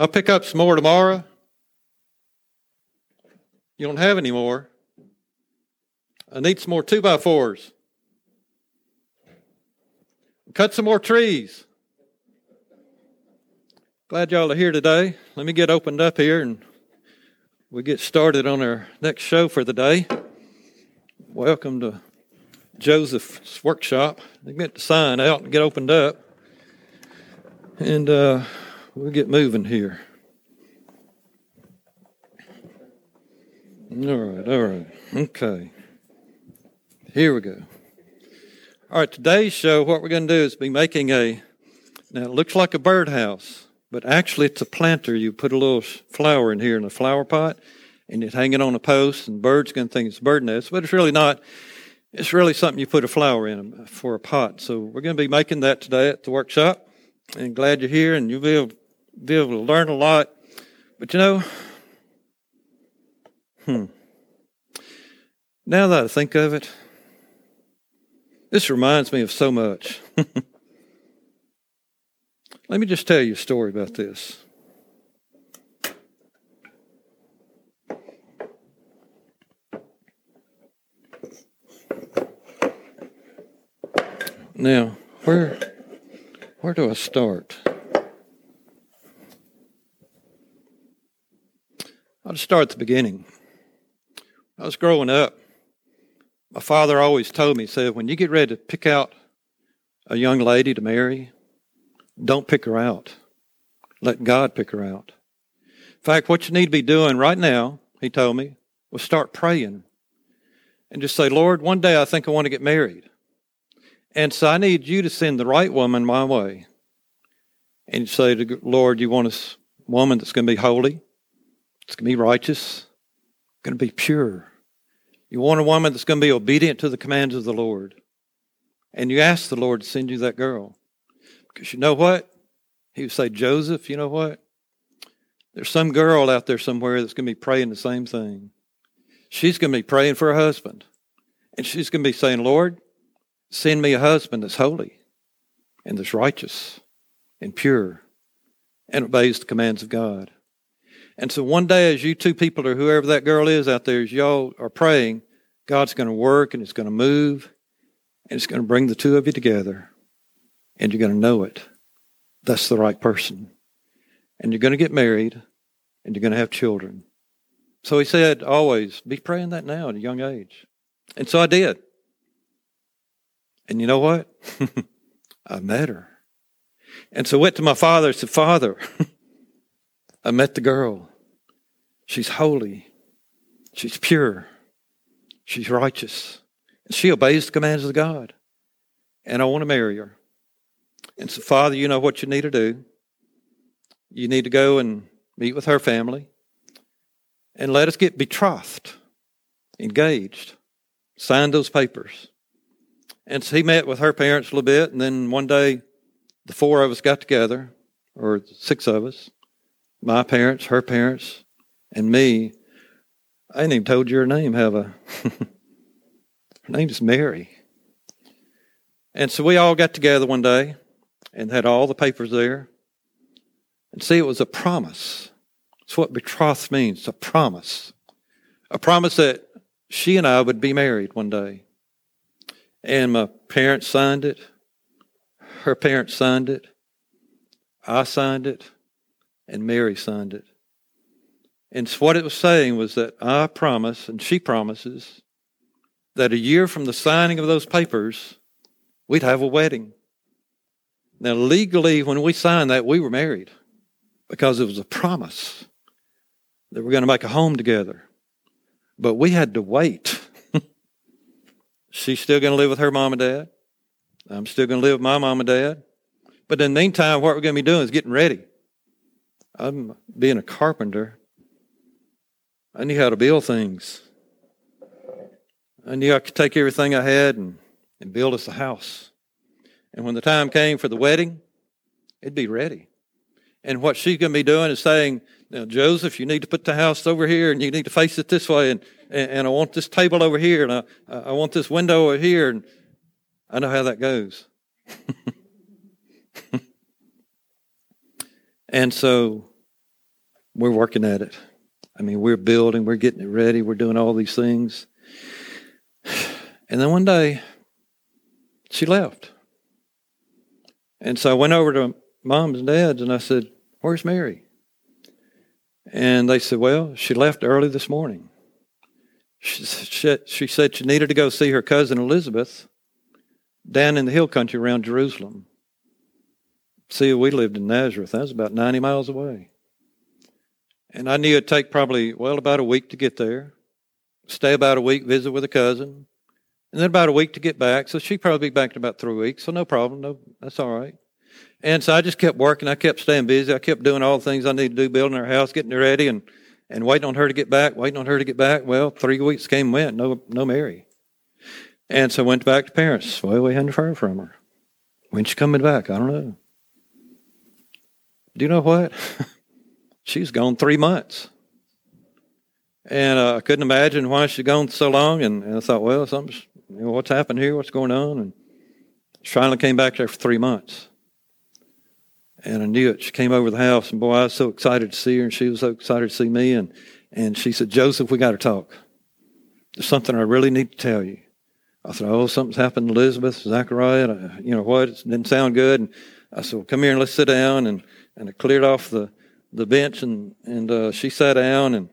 I'll pick up some more tomorrow. You don't have any more. I need some more two by fours. Cut some more trees. Glad y'all are here today. Let me get opened up here and we get started on our next show for the day. Welcome to Joseph's workshop. They get the sign out and get opened up. And uh, we'll get moving here. All right, all right. Okay. Here we go. All right, today's show, what we're going to do is be making a, now it looks like a birdhouse, but actually it's a planter. You put a little flower in here in a flower pot, and you hang it on a post, and birds going to think it's bird nest, but it's really not. It's really something you put a flower in uh, for a pot. So we're going to be making that today at the workshop, and glad you're here, and you'll be able, be able to learn a lot. But you know, hmm, now that I think of it, this reminds me of so much. Let me just tell you a story about this. Now, where where do I start? I'll start at the beginning. I was growing up my father always told me, he said, when you get ready to pick out a young lady to marry, don't pick her out. Let God pick her out. In fact, what you need to be doing right now, he told me, was start praying and just say, Lord, one day I think I want to get married. And so I need you to send the right woman my way. And you say to Lord, you want a woman that's going to be holy, it's going to be righteous, going to be pure, you want a woman that's going to be obedient to the commands of the Lord. And you ask the Lord to send you that girl. Because you know what? He would say, Joseph, you know what? There's some girl out there somewhere that's going to be praying the same thing. She's going to be praying for a husband. And she's going to be saying, Lord, send me a husband that's holy and that's righteous and pure and obeys the commands of God. And so one day, as you two people or whoever that girl is out there, as y'all are praying, God's going to work and it's going to move and it's going to bring the two of you together and you're going to know it. That's the right person. And you're going to get married and you're going to have children. So he said, always be praying that now at a young age. And so I did. And you know what? I met her. And so I went to my father and said, Father, I met the girl. She's holy. She's pure. She's righteous. She obeys the commands of God. And I want to marry her. And so, Father, you know what you need to do. You need to go and meet with her family and let us get betrothed, engaged, sign those papers. And so he met with her parents a little bit, and then one day the four of us got together, or six of us my parents, her parents, and me. I ain't even told you her name, have I? her name's Mary. And so we all got together one day and had all the papers there. And see, it was a promise. It's what betrothed means a promise. A promise that she and I would be married one day. And my parents signed it. Her parents signed it. I signed it. And Mary signed it. And what it was saying was that I promise, and she promises, that a year from the signing of those papers, we'd have a wedding. Now, legally, when we signed that, we were married because it was a promise that we're going to make a home together. But we had to wait. She's still going to live with her mom and dad. I'm still going to live with my mom and dad. But in the meantime, what we're going to be doing is getting ready. I'm being a carpenter. I knew how to build things. I knew I could take everything I had and, and build us a house. And when the time came for the wedding, it'd be ready. And what she's going to be doing is saying, now, Joseph, you need to put the house over here and you need to face it this way. And, and, and I want this table over here and I, I want this window over here. And I know how that goes. and so we're working at it. I mean, we're building, we're getting it ready, we're doing all these things. And then one day, she left. And so I went over to mom's and dad's and I said, Where's Mary? And they said, Well, she left early this morning. She, she, she said she needed to go see her cousin Elizabeth down in the hill country around Jerusalem. See, we lived in Nazareth. That was about 90 miles away. And I knew it'd take probably, well, about a week to get there, stay about a week, visit with a cousin, and then about a week to get back. So she'd probably be back in about three weeks. So no problem. No, that's all right. And so I just kept working. I kept staying busy. I kept doing all the things I needed to do, building our house, getting it ready, and, and waiting on her to get back, waiting on her to get back. Well, three weeks came and went. No, no Mary. And so went back to parents. Well, we hadn't heard from her. When's she coming back? I don't know. Do you know what? She's gone three months. And uh, I couldn't imagine why she'd gone so long. And, and I thought, well, something's, you know, what's happened here? What's going on? And she finally came back there for three months. And I knew it. She came over the house, and boy, I was so excited to see her, and she was so excited to see me. And, and she said, Joseph, we got to talk. There's something I really need to tell you. I said, oh, something's happened to Elizabeth, Zachariah. You know what? It didn't sound good. And I said, well, come here and let's sit down. And, and I cleared off the, the bench, and, and uh, she sat down, and,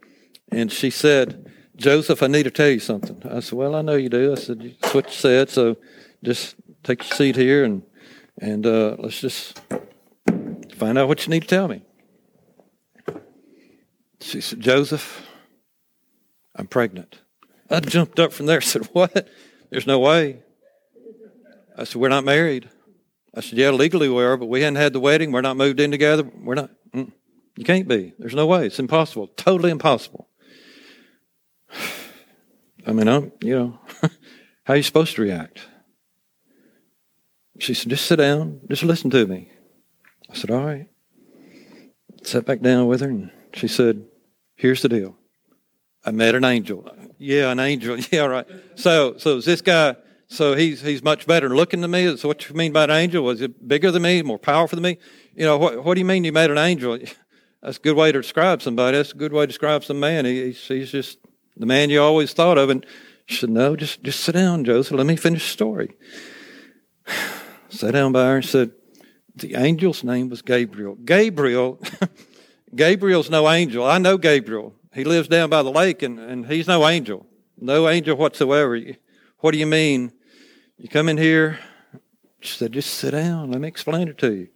and she said, Joseph, I need to tell you something. I said, well, I know you do. I said, that's what you said, so just take your seat here, and, and uh, let's just find out what you need to tell me. She said, Joseph, I'm pregnant. I jumped up from there and said, What? There's no way. I said, We're not married. I said, Yeah, legally we are, but we hadn't had the wedding. We're not moved in together. We're not. Mm, you can't be. There's no way. It's impossible. Totally impossible. I mean, I'm, you know, how are you supposed to react? She said, Just sit down. Just listen to me. I said, All right. Sat back down with her, and she said, Here's the deal. I met an angel. Yeah, an angel. Yeah, right. So, so is this guy? So he's he's much better looking than me. So what you mean by an angel? Was it bigger than me, more powerful than me? You know, what what do you mean you met an angel? That's a good way to describe somebody. That's a good way to describe some man. He, he's, just the man you always thought of. And she said, No, just just sit down, Joseph. Let me finish the story. Sat down by her and said, the angel's name was Gabriel. Gabriel, Gabriel's no angel. I know Gabriel. He lives down by the lake and, and he's no angel. No angel whatsoever. What do you mean? You come in here? She said, just sit down. Let me explain it to you.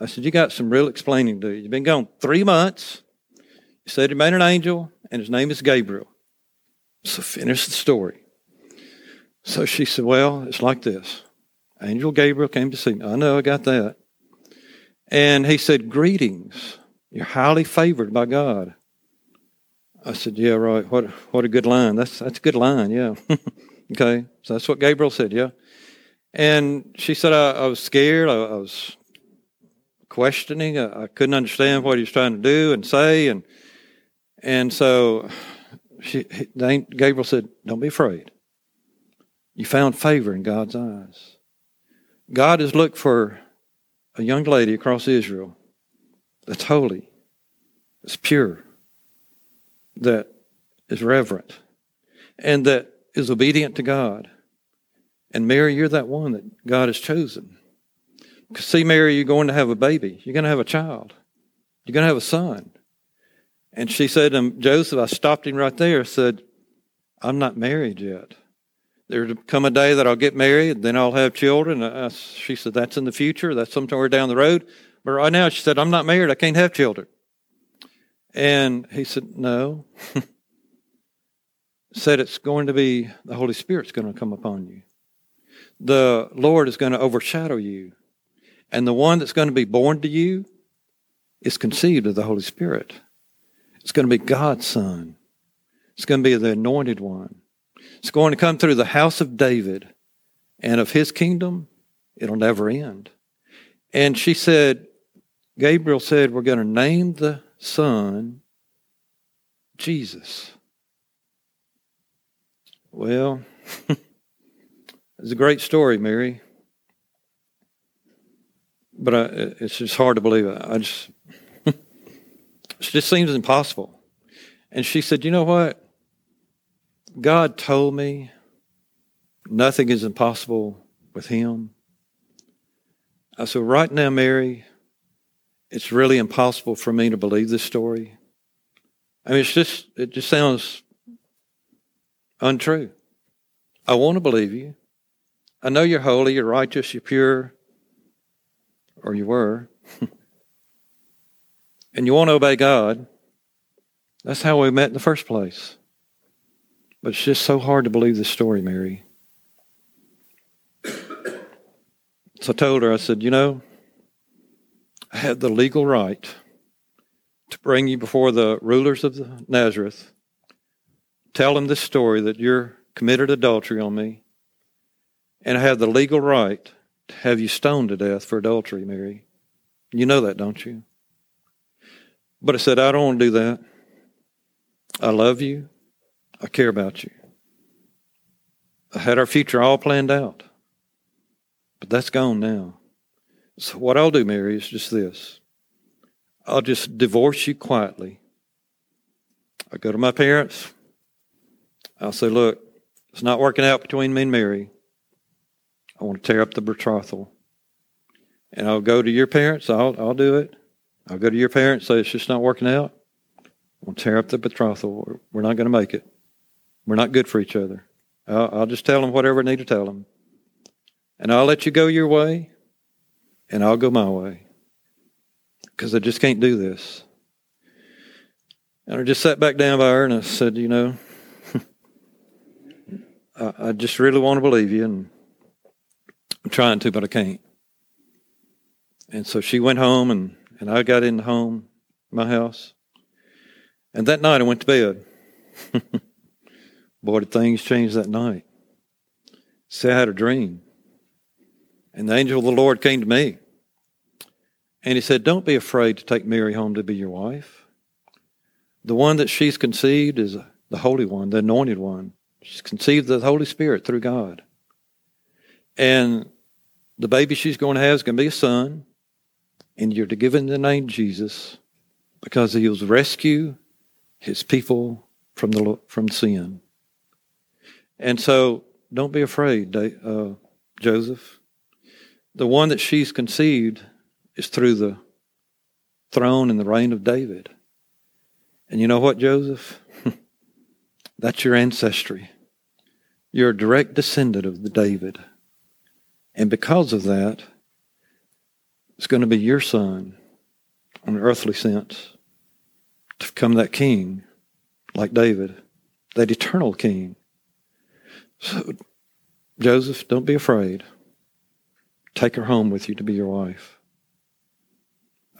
I said, you got some real explaining to do. You've been gone three months. You said you made an angel and his name is Gabriel. So finish the story. So she said, well, it's like this. Angel Gabriel came to see me. I know, I got that. And he said, Greetings. You're highly favored by God. I said, Yeah, right. What what a good line. That's that's a good line, yeah. okay. So that's what Gabriel said, yeah. And she said I, I was scared, I, I was questioning, I, couldn't understand what he was trying to do and say, and and so she, Gabriel said, Don't be afraid. You found favor in God's eyes. God has looked for a young lady across Israel that's holy, that's pure, that is reverent, and that is obedient to God. And Mary, you're that one that God has chosen. See, Mary, you're going to have a baby. You're going to have a child. You're going to have a son. And she said to Joseph, I stopped him right there, said, I'm not married yet. There'll come a day that I'll get married, then I'll have children. Uh, she said, That's in the future. That's somewhere down the road. But right now, she said, I'm not married. I can't have children. And he said, No. said it's going to be the Holy Spirit's going to come upon you. The Lord is going to overshadow you. And the one that's going to be born to you is conceived of the Holy Spirit. It's going to be God's Son. It's going to be the anointed one. It's going to come through the house of David and of his kingdom, it'll never end. And she said, Gabriel said, We're going to name the son Jesus. Well, it's a great story, Mary. But I, it's just hard to believe. I just, it just seems impossible. And she said, You know what? God told me nothing is impossible with Him. I said, Right now, Mary, it's really impossible for me to believe this story. I mean, it's just, it just sounds untrue. I want to believe you. I know you're holy, you're righteous, you're pure, or you were. and you want to obey God. That's how we met in the first place. But it's just so hard to believe the story, Mary. So I told her, I said, you know, I have the legal right to bring you before the rulers of the Nazareth, tell them this story that you're committed adultery on me, and I have the legal right have you stoned to death for adultery, Mary. You know that, don't you? But I said, I don't want to do that. I love you. I care about you. I had our future all planned out, but that's gone now. So, what I'll do, Mary, is just this I'll just divorce you quietly. I go to my parents. I'll say, Look, it's not working out between me and Mary. I want to tear up the betrothal. And I'll go to your parents. I'll, I'll do it. I'll go to your parents, say it's just not working out. We'll tear up the betrothal. We're not going to make it. We're not good for each other. I'll, I'll just tell them whatever I need to tell them. And I'll let you go your way, and I'll go my way. Because I just can't do this. And I just sat back down by her and I said, You know, I, I just really want to believe you, and I'm trying to, but I can't. And so she went home, and, and I got in the home, my house. And that night I went to bed. Boy, did things change that night. See, I had a dream. And the angel of the Lord came to me. And he said, Don't be afraid to take Mary home to be your wife. The one that she's conceived is the Holy One, the anointed one. She's conceived the Holy Spirit through God. And the baby she's going to have is going to be a son. And you're to give him the name Jesus because he will rescue his people from the from sin. And so, don't be afraid, uh, Joseph. The one that she's conceived is through the throne and the reign of David. And you know what, Joseph? That's your ancestry. You're a direct descendant of the David. And because of that, it's going to be your son, on an earthly sense, to become that king like David, that eternal king. So, Joseph, don't be afraid. Take her home with you to be your wife.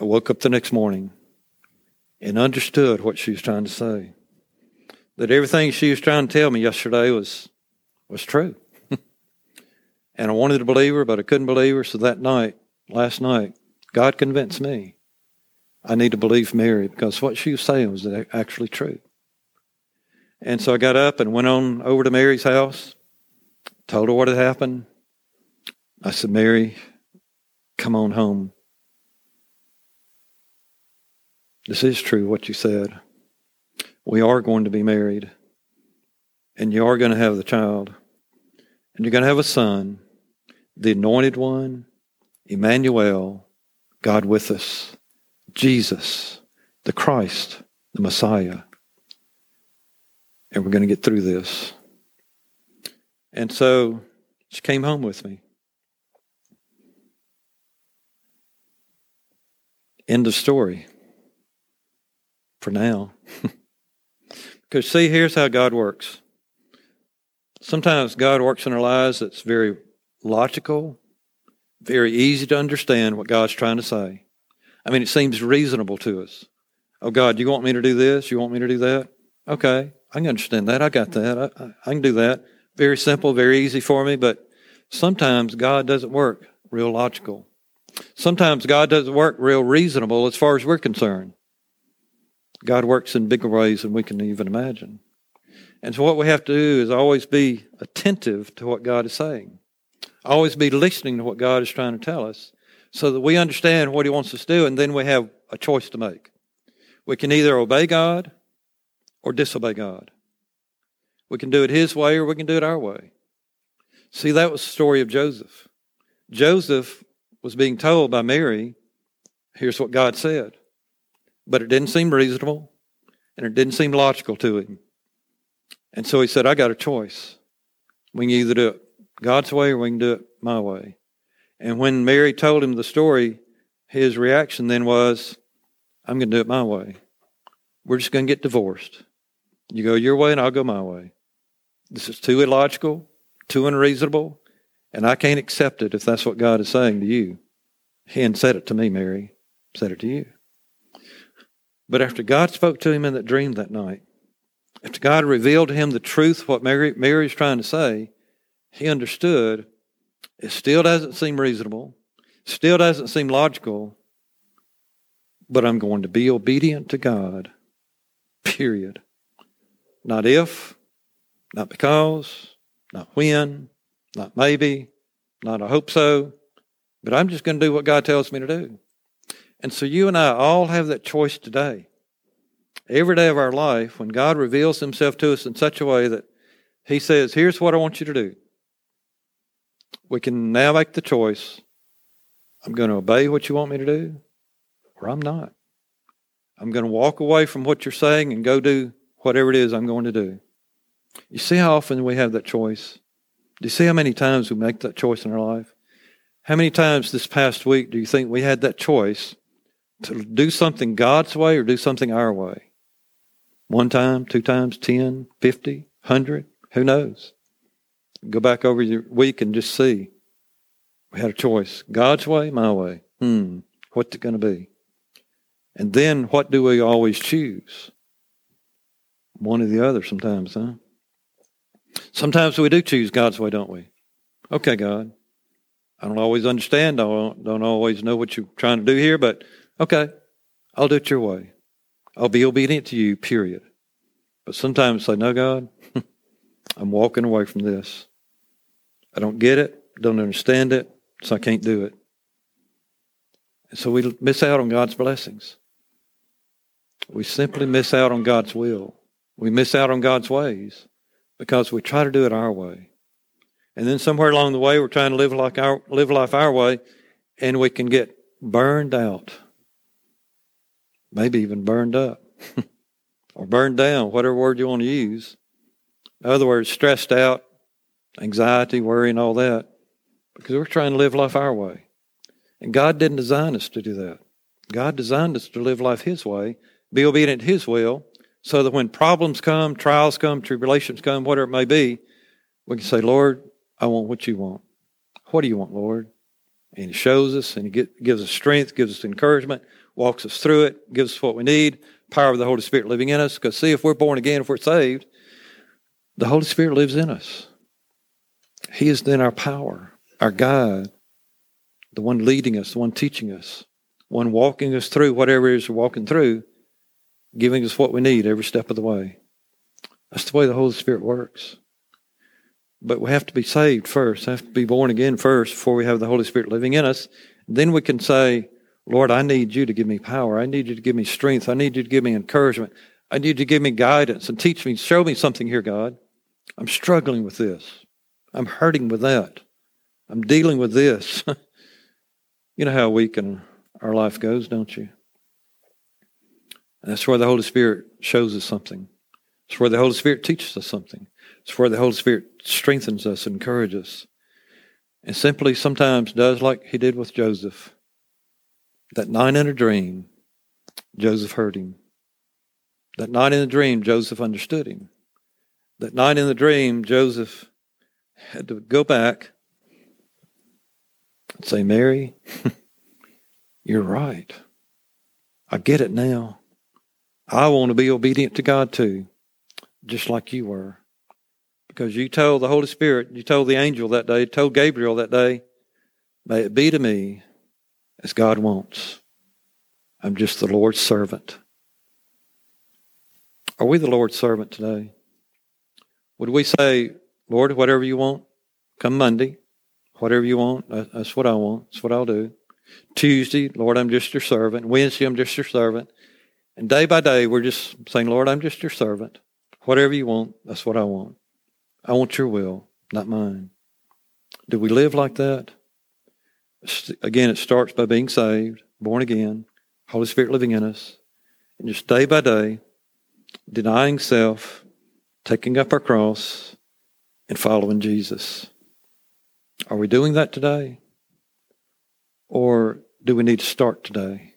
I woke up the next morning and understood what she was trying to say. That everything she was trying to tell me yesterday was, was true. And I wanted to believe her, but I couldn't believe her. So that night, last night, God convinced me I need to believe Mary because what she was saying was actually true. And so I got up and went on over to Mary's house, told her what had happened. I said, Mary, come on home. This is true, what you said. We are going to be married, and you are going to have the child, and you're going to have a son, the anointed one, Emmanuel, God with us, Jesus, the Christ, the Messiah. And we're going to get through this. And so she came home with me. End of story for now. because see, here's how God works. Sometimes God works in our lives that's very logical, very easy to understand what God's trying to say. I mean, it seems reasonable to us. Oh, God, you want me to do this? You want me to do that? Okay, I can understand that. I got that. I, I, I can do that. Very simple, very easy for me, but sometimes God doesn't work real logical. Sometimes God doesn't work real reasonable as far as we're concerned. God works in bigger ways than we can even imagine. And so what we have to do is always be attentive to what God is saying. Always be listening to what God is trying to tell us so that we understand what he wants us to do and then we have a choice to make. We can either obey God or disobey God. We can do it His way or we can do it our way. See, that was the story of Joseph. Joseph was being told by Mary, here's what God said. But it didn't seem reasonable and it didn't seem logical to him. And so he said, I got a choice. We can either do it God's way or we can do it my way. And when Mary told him the story, his reaction then was, I'm going to do it my way. We're just going to get divorced. You go your way and I'll go my way. This is too illogical, too unreasonable, and I can't accept it if that's what God is saying to you. He hadn't said it to me, Mary. Said it to you. But after God spoke to him in that dream that night, after God revealed to him the truth, what Mary, Mary's trying to say, he understood it still doesn't seem reasonable, still doesn't seem logical, but I'm going to be obedient to God, period. Not if, not because, not when, not maybe, not I hope so, but I'm just going to do what God tells me to do. And so you and I all have that choice today. Every day of our life, when God reveals Himself to us in such a way that He says, Here's what I want you to do, we can now make the choice I'm going to obey what you want me to do, or I'm not. I'm going to walk away from what you're saying and go do whatever it is I'm going to do. You see how often we have that choice? Do you see how many times we make that choice in our life? How many times this past week do you think we had that choice to do something God's way or do something our way? One time, two times, ten, fifty, hundred, who knows? Go back over your week and just see. We had a choice God's way, my way. Hmm, what's it going to be? And then what do we always choose? One or the other sometimes, huh? Sometimes we do choose God's way, don't we? Okay, God. I don't always understand. I don't, don't always know what you're trying to do here, but okay, I'll do it your way. I'll be obedient to you, period. But sometimes I say, no, God, I'm walking away from this. I don't get it, don't understand it, so I can't do it. And so we miss out on God's blessings. We simply miss out on God's will. We miss out on God's ways because we try to do it our way. And then somewhere along the way, we're trying to live like our live life our way, and we can get burned out, maybe even burned up, or burned down, whatever word you want to use. In other words, stressed out, anxiety, worry, and all that, because we're trying to live life our way. And God didn't design us to do that. God designed us to live life His way, be obedient to His will, so that when problems come, trials come, tribulations come, whatever it may be, we can say, Lord, I want what you want. What do you want, Lord? And He shows us and He gives us strength, gives us encouragement, walks us through it, gives us what we need, power of the Holy Spirit living in us. Because, see, if we're born again, if we're saved, the Holy Spirit lives in us. He is then our power, our guide, the one leading us, the one teaching us, one walking us through whatever it is we're walking through giving us what we need every step of the way. That's the way the Holy Spirit works. But we have to be saved first, have to be born again first before we have the Holy Spirit living in us. Then we can say, Lord, I need you to give me power. I need you to give me strength. I need you to give me encouragement. I need you to give me guidance and teach me, show me something here, God. I'm struggling with this. I'm hurting with that. I'm dealing with this. you know how week in our life goes, don't you? And that's where the Holy Spirit shows us something. It's where the Holy Spirit teaches us something. It's where the Holy Spirit strengthens us, and encourages us. And simply sometimes does like he did with Joseph. That night in a dream, Joseph heard him. That night in the dream, Joseph understood him. That night in the dream, Joseph had to go back and say, Mary, you're right. I get it now. I want to be obedient to God too, just like you were. Because you told the Holy Spirit, you told the angel that day, told Gabriel that day, may it be to me as God wants. I'm just the Lord's servant. Are we the Lord's servant today? Would we say, Lord, whatever you want, come Monday, whatever you want, that's what I want, that's what I'll do. Tuesday, Lord, I'm just your servant. Wednesday, I'm just your servant. And day by day, we're just saying, Lord, I'm just your servant. Whatever you want, that's what I want. I want your will, not mine. Do we live like that? Again, it starts by being saved, born again, Holy Spirit living in us, and just day by day, denying self, taking up our cross, and following Jesus. Are we doing that today? Or do we need to start today?